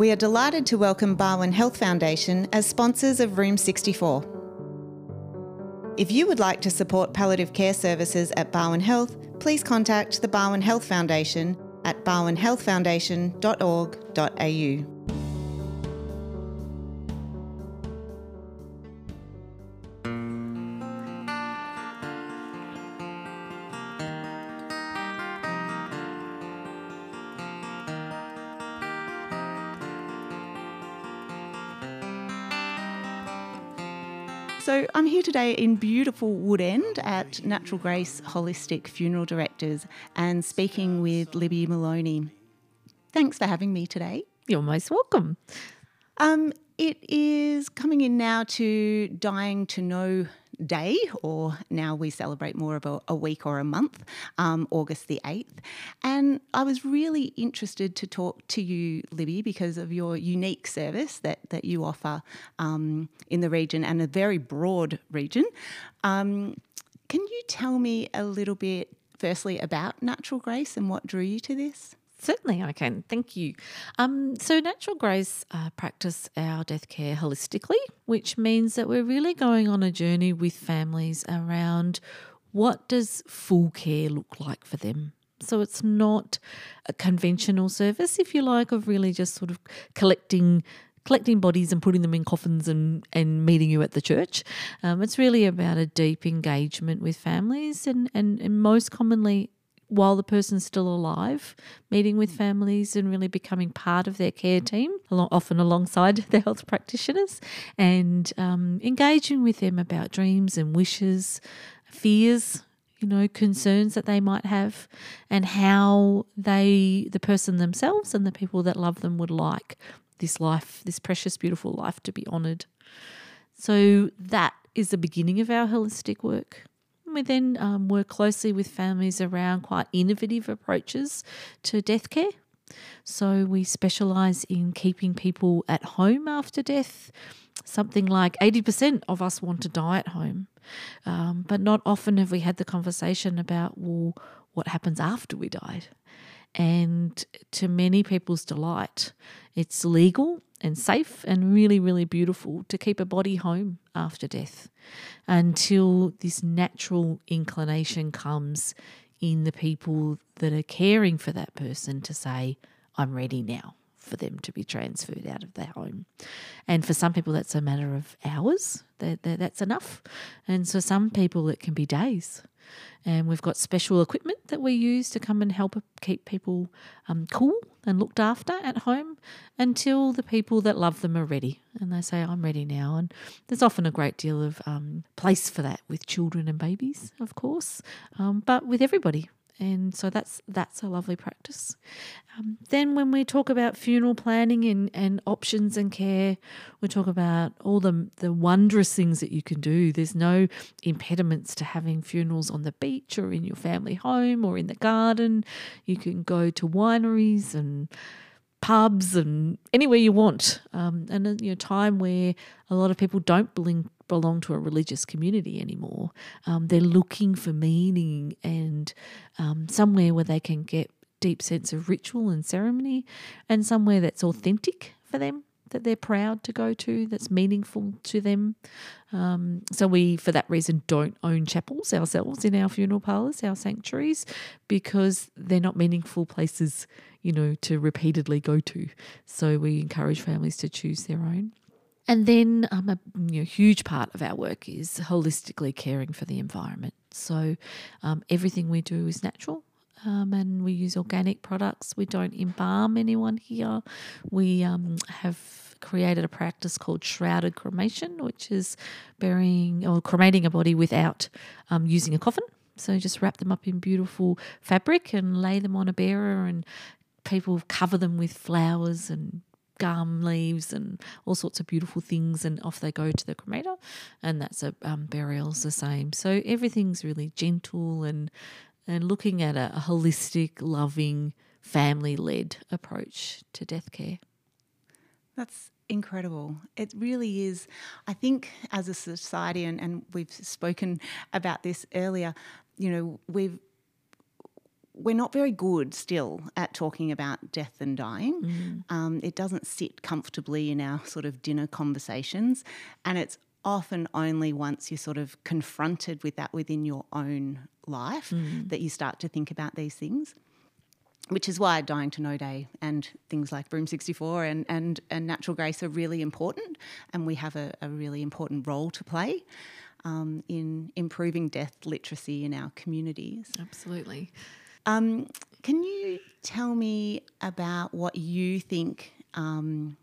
We are delighted to welcome Barwon Health Foundation as sponsors of Room 64. If you would like to support palliative care services at Barwon Health, please contact the Barwon Health Foundation at barwonhealthfoundation.org.au. So I'm here today in beautiful Woodend at Natural Grace Holistic Funeral Directors and speaking with Libby Maloney. Thanks for having me today. You're most welcome. Um, it is coming in now to Dying to Know Day, or now we celebrate more of a, a week or a month, um, August the 8th. And I was really interested to talk to you, Libby, because of your unique service that, that you offer um, in the region and a very broad region. Um, can you tell me a little bit, firstly, about Natural Grace and what drew you to this? Certainly, I can. Thank you. Um, so, Natural Grace uh, practice our death care holistically, which means that we're really going on a journey with families around what does full care look like for them. So, it's not a conventional service, if you like, of really just sort of collecting collecting bodies and putting them in coffins and, and meeting you at the church. Um, it's really about a deep engagement with families and, and, and most commonly while the person's still alive, meeting with families and really becoming part of their care team, often alongside their health practitioners, and um, engaging with them about dreams and wishes, fears, you know, concerns that they might have, and how they, the person themselves and the people that love them, would like this life, this precious, beautiful life, to be honoured. So that is the beginning of our holistic work. We then um, work closely with families around quite innovative approaches to death care. So we specialise in keeping people at home after death. Something like 80% of us want to die at home. Um, but not often have we had the conversation about, well, what happens after we died? And to many people's delight, it's legal and safe and really, really beautiful to keep a body home after death until this natural inclination comes in the people that are caring for that person to say, I'm ready now for them to be transferred out of their home. And for some people, that's a matter of hours, that, that, that's enough. And for some people, it can be days. And we've got special equipment that we use to come and help keep people um, cool and looked after at home until the people that love them are ready. And they say, I'm ready now. And there's often a great deal of um, place for that with children and babies, of course, um, but with everybody and so that's that's a lovely practice. Um, then when we talk about funeral planning and, and options and care, we talk about all the the wondrous things that you can do. There's no impediments to having funerals on the beach or in your family home or in the garden. You can go to wineries and pubs and anywhere you want. Um, and you know, time where a lot of people don't belong belong to a religious community anymore. Um, they're looking for meaning and um, somewhere where they can get deep sense of ritual and ceremony, and somewhere that's authentic for them that they're proud to go to, that's meaningful to them. Um, so we, for that reason, don't own chapels ourselves in our funeral parlours, our sanctuaries, because they're not meaningful places, you know, to repeatedly go to. So we encourage families to choose their own. And then um, a you know, huge part of our work is holistically caring for the environment. So um, everything we do is natural. Um, and we use organic products. We don't embalm anyone here. We um, have created a practice called shrouded cremation, which is burying or cremating a body without um, using a coffin. So just wrap them up in beautiful fabric and lay them on a bearer, and people cover them with flowers and gum leaves and all sorts of beautiful things, and off they go to the cremator, and that's a um, burial's the same. So everything's really gentle and and looking at a, a holistic, loving, family led approach to death care. That's incredible. It really is. I think as a society, and, and we've spoken about this earlier, you know, we've we're not very good still at talking about death and dying. Um, it doesn't sit comfortably in our sort of dinner conversations, and it's often only once you're sort of confronted with that within your own life that you start to think about these things which is why Dying to Know Day and things like Room 64 and, and, and Natural Grace are really important. And we have a, a really important role to play um, in improving death literacy in our communities. Absolutely. Um, can you tell me about what you think um,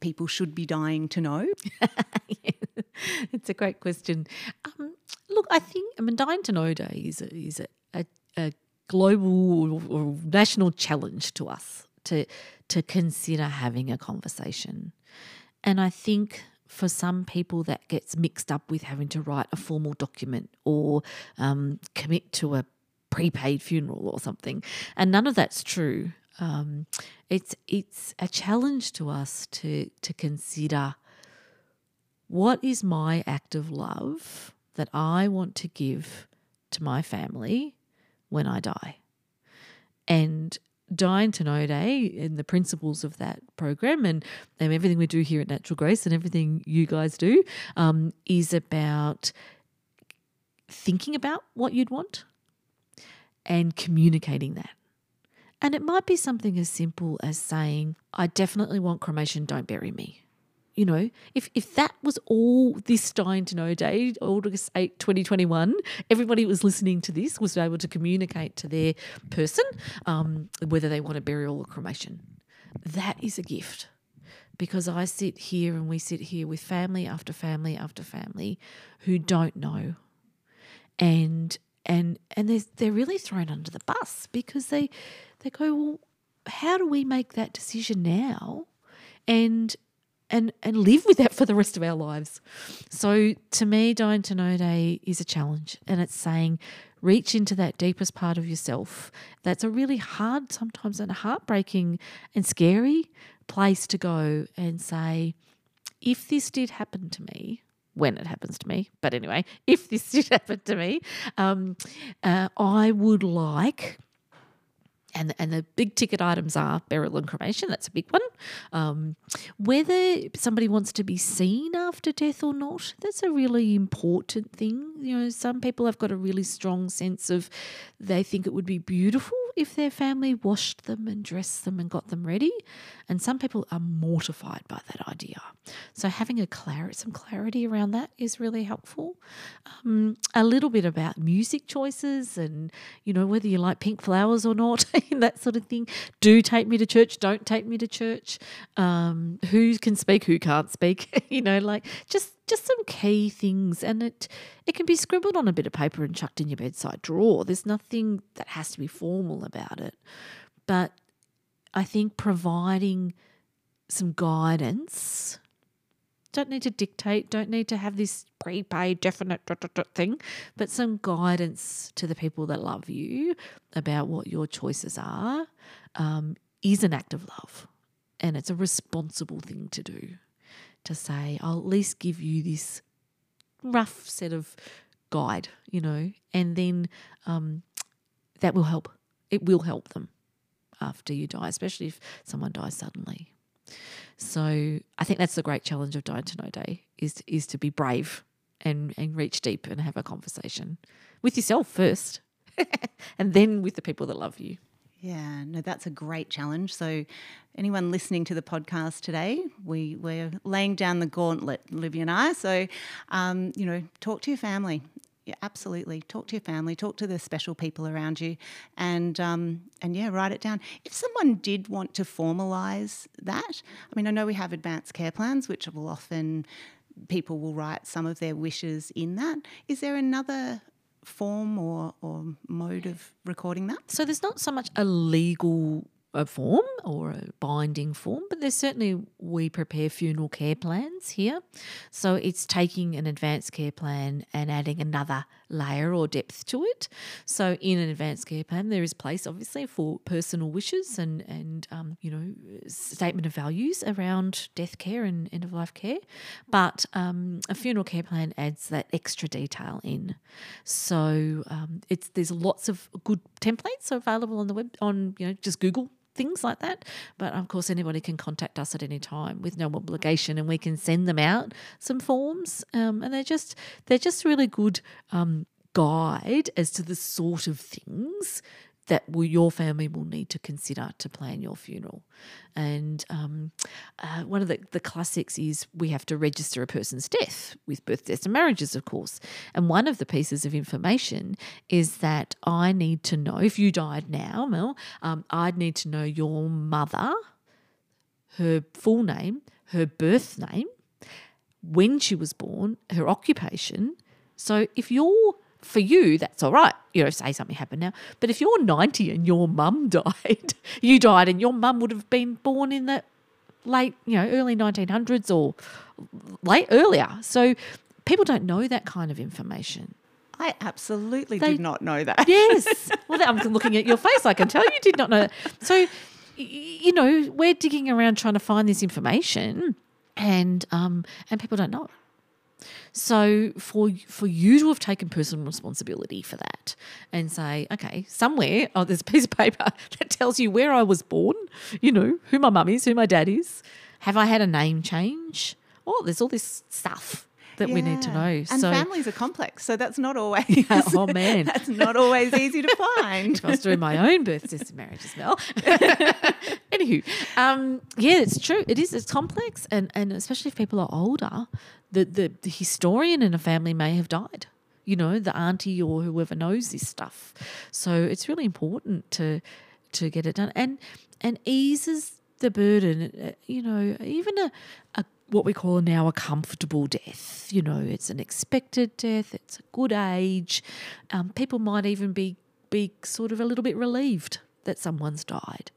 people should be dying to know? it's a great question. Um, look, I think I mean dying to know day is a, is a, a, a global or national challenge to us to to consider having a conversation, and I think for some people that gets mixed up with having to write a formal document or um, commit to a prepaid funeral or something, and none of that's true. Um, it's it's a challenge to us to to consider what is my act of love that I want to give to my family when I die? And Dying to Know Day and the principles of that program and, and everything we do here at Natural Grace and everything you guys do um, is about thinking about what you'd want and communicating that. And it might be something as simple as saying, I definitely want cremation, don't bury me. You know, if, if that was all this dying to know day, August 8, 2021, everybody was listening to this was able to communicate to their person um, whether they want a burial or cremation. That is a gift because I sit here and we sit here with family after family after family who don't know. And and and they're, they're really thrown under the bus because they they go, well, how do we make that decision now? And and and live with that for the rest of our lives. So to me, dying to know day is a challenge, and it's saying reach into that deepest part of yourself. That's a really hard, sometimes and heartbreaking and scary place to go and say, if this did happen to me, when it happens to me, but anyway, if this did happen to me, um, uh, I would like and and the big ticket items are burial and cremation. That's a big one. Um, whether somebody wants to be seen after death or not, that's a really important thing. You know, some people have got a really strong sense of they think it would be beautiful if their family washed them and dressed them and got them ready, and some people are mortified by that idea. So having a clar- some clarity around that is really helpful. Um, a little bit about music choices and you know whether you like pink flowers or not, that sort of thing. Do take me to church. Don't take me to church. Um, who can speak? Who can't speak? you know, like just just some key things and it it can be scribbled on a bit of paper and chucked in your bedside drawer there's nothing that has to be formal about it but i think providing some guidance don't need to dictate don't need to have this prepaid definite thing but some guidance to the people that love you about what your choices are um, is an act of love and it's a responsible thing to do to say, I'll at least give you this rough set of guide, you know, and then um, that will help. It will help them after you die, especially if someone dies suddenly. So I think that's the great challenge of Dying to Know Day is is to be brave and and reach deep and have a conversation with yourself first, and then with the people that love you. Yeah, no, that's a great challenge. So, anyone listening to the podcast today, we we're laying down the gauntlet, Libby and I. So, um, you know, talk to your family. Yeah, absolutely. Talk to your family. Talk to the special people around you, and um, and yeah, write it down. If someone did want to formalise that, I mean, I know we have advanced care plans, which will often people will write some of their wishes in that. Is there another form or, or mode of recording that? So there's not so much a legal a form or a binding form, but there's certainly we prepare funeral care plans here. So it's taking an advanced care plan and adding another layer or depth to it. So in an advanced care plan, there is place obviously for personal wishes and and um, you know statement of values around death care and end of life care, but um, a funeral care plan adds that extra detail in. So um, it's there's lots of good templates available on the web on you know just Google things like that. But of course, anybody can contact us at any time with no obligation, and we can send them out some forms. Um, and they're just they're just really good um, guide as to the sort of things that will, your family will need to consider to plan your funeral. And um, uh, one of the, the classics is we have to register a person's death with birth, deaths, and marriages, of course. And one of the pieces of information is that I need to know if you died now, Mel, um, I'd need to know your mother, her full name, her birth name, when she was born, her occupation. So if you're for you, that's all right. You know, say something happened now. But if you're 90 and your mum died, you died and your mum would have been born in the late, you know, early 1900s or late earlier. So people don't know that kind of information. I absolutely they, did not know that. yes. Well, I'm looking at your face. I can tell you did not know that. So, you know, we're digging around trying to find this information and um, and people don't know it. So for for you to have taken personal responsibility for that and say, okay, somewhere, oh, there's a piece of paper that tells you where I was born, you know, who my mum is, who my dad is. Have I had a name change? Oh, there's all this stuff that yeah. we need to know. And so, families are complex, so that's not always. Yeah, oh man, that's not always easy to find. if I was doing my own birth sister marriage as well. Anywho, um, yeah, it's true. It is. It's complex, and and especially if people are older, the, the, the historian in a family may have died you know the auntie or whoever knows this stuff so it's really important to to get it done and and eases the burden uh, you know even a, a what we call now a comfortable death. You know it's an expected death it's a good age. Um, people might even be be sort of a little bit relieved that someone's died.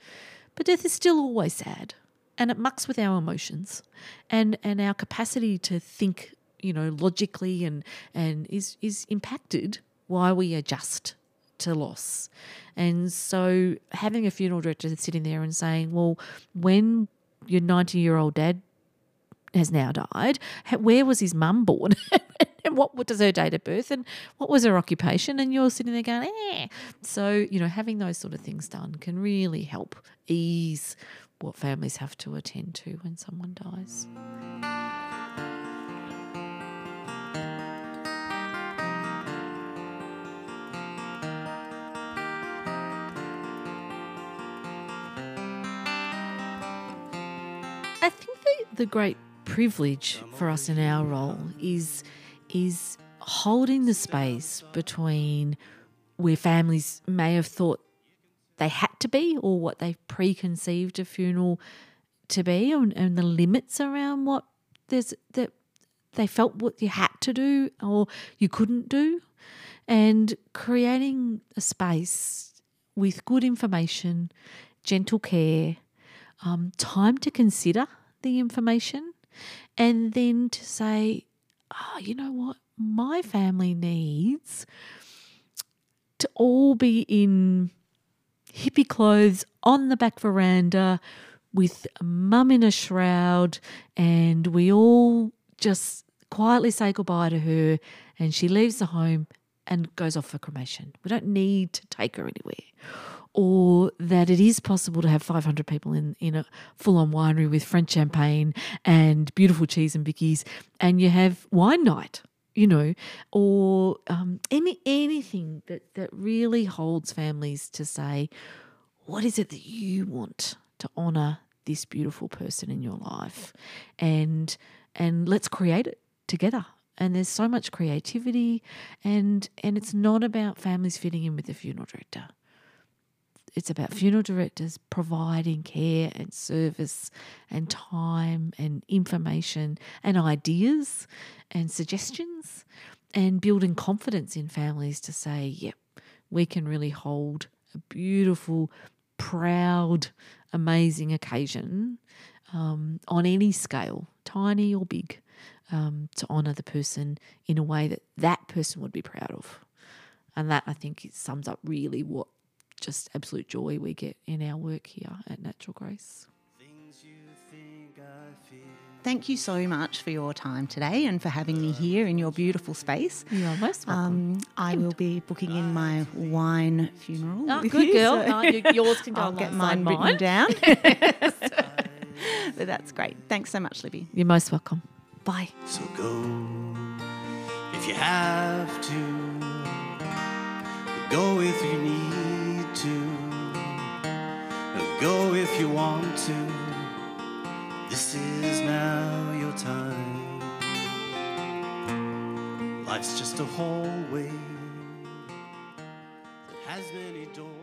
But death is still always sad and it mucks with our emotions and and our capacity to think you know logically and and is is impacted why we adjust to loss. And so having a funeral director sitting there and saying well when your 90 year old dad has now died. Where was his mum born? And what, does her date of birth and what was her occupation? And you're sitting there going eh. So you know having those sort of things done can really help ease what families have to attend to when someone dies. I think the, the great privilege for us in our role is is holding the space between where families may have thought they had to be or what they've preconceived a funeral to be and, and the limits around what there's that they felt what you had to do or you couldn't do. And creating a space with good information gentle care um, time to consider the information and then to say oh you know what my family needs to all be in hippie clothes on the back veranda with mum in a shroud, and we all just quietly say goodbye to her, and she leaves the home and goes off for cremation. We don't need to take her anywhere. Or that it is possible to have 500 people in, in a full on winery with French champagne and beautiful cheese and bickies, and you have wine night you know, or um, any anything that that really holds families to say, what is it that you want to honour this beautiful person in your life, and and let's create it together. And there's so much creativity, and and it's not about families fitting in with the funeral director it's about funeral directors providing care and service and time and information and ideas and suggestions and building confidence in families to say, yep, we can really hold a beautiful, proud, amazing occasion um, on any scale, tiny or big. um, to honour the person in a way that that person would be proud of. And that I think sums up really what just absolute joy we get in our work here at Natural Grace. Thank you so much for your time today and for having me here in your beautiful space. You are most welcome. Um, I will be booking in my wine funeral. Oh, good you, girl. So no, yours can go I'll get mine written down. but that's great. Thanks so much, Libby. You're most welcome. Bye. So go if you have to. Go if you need to. Go if you want to. This is now your time. Life's just a hallway that has many doors.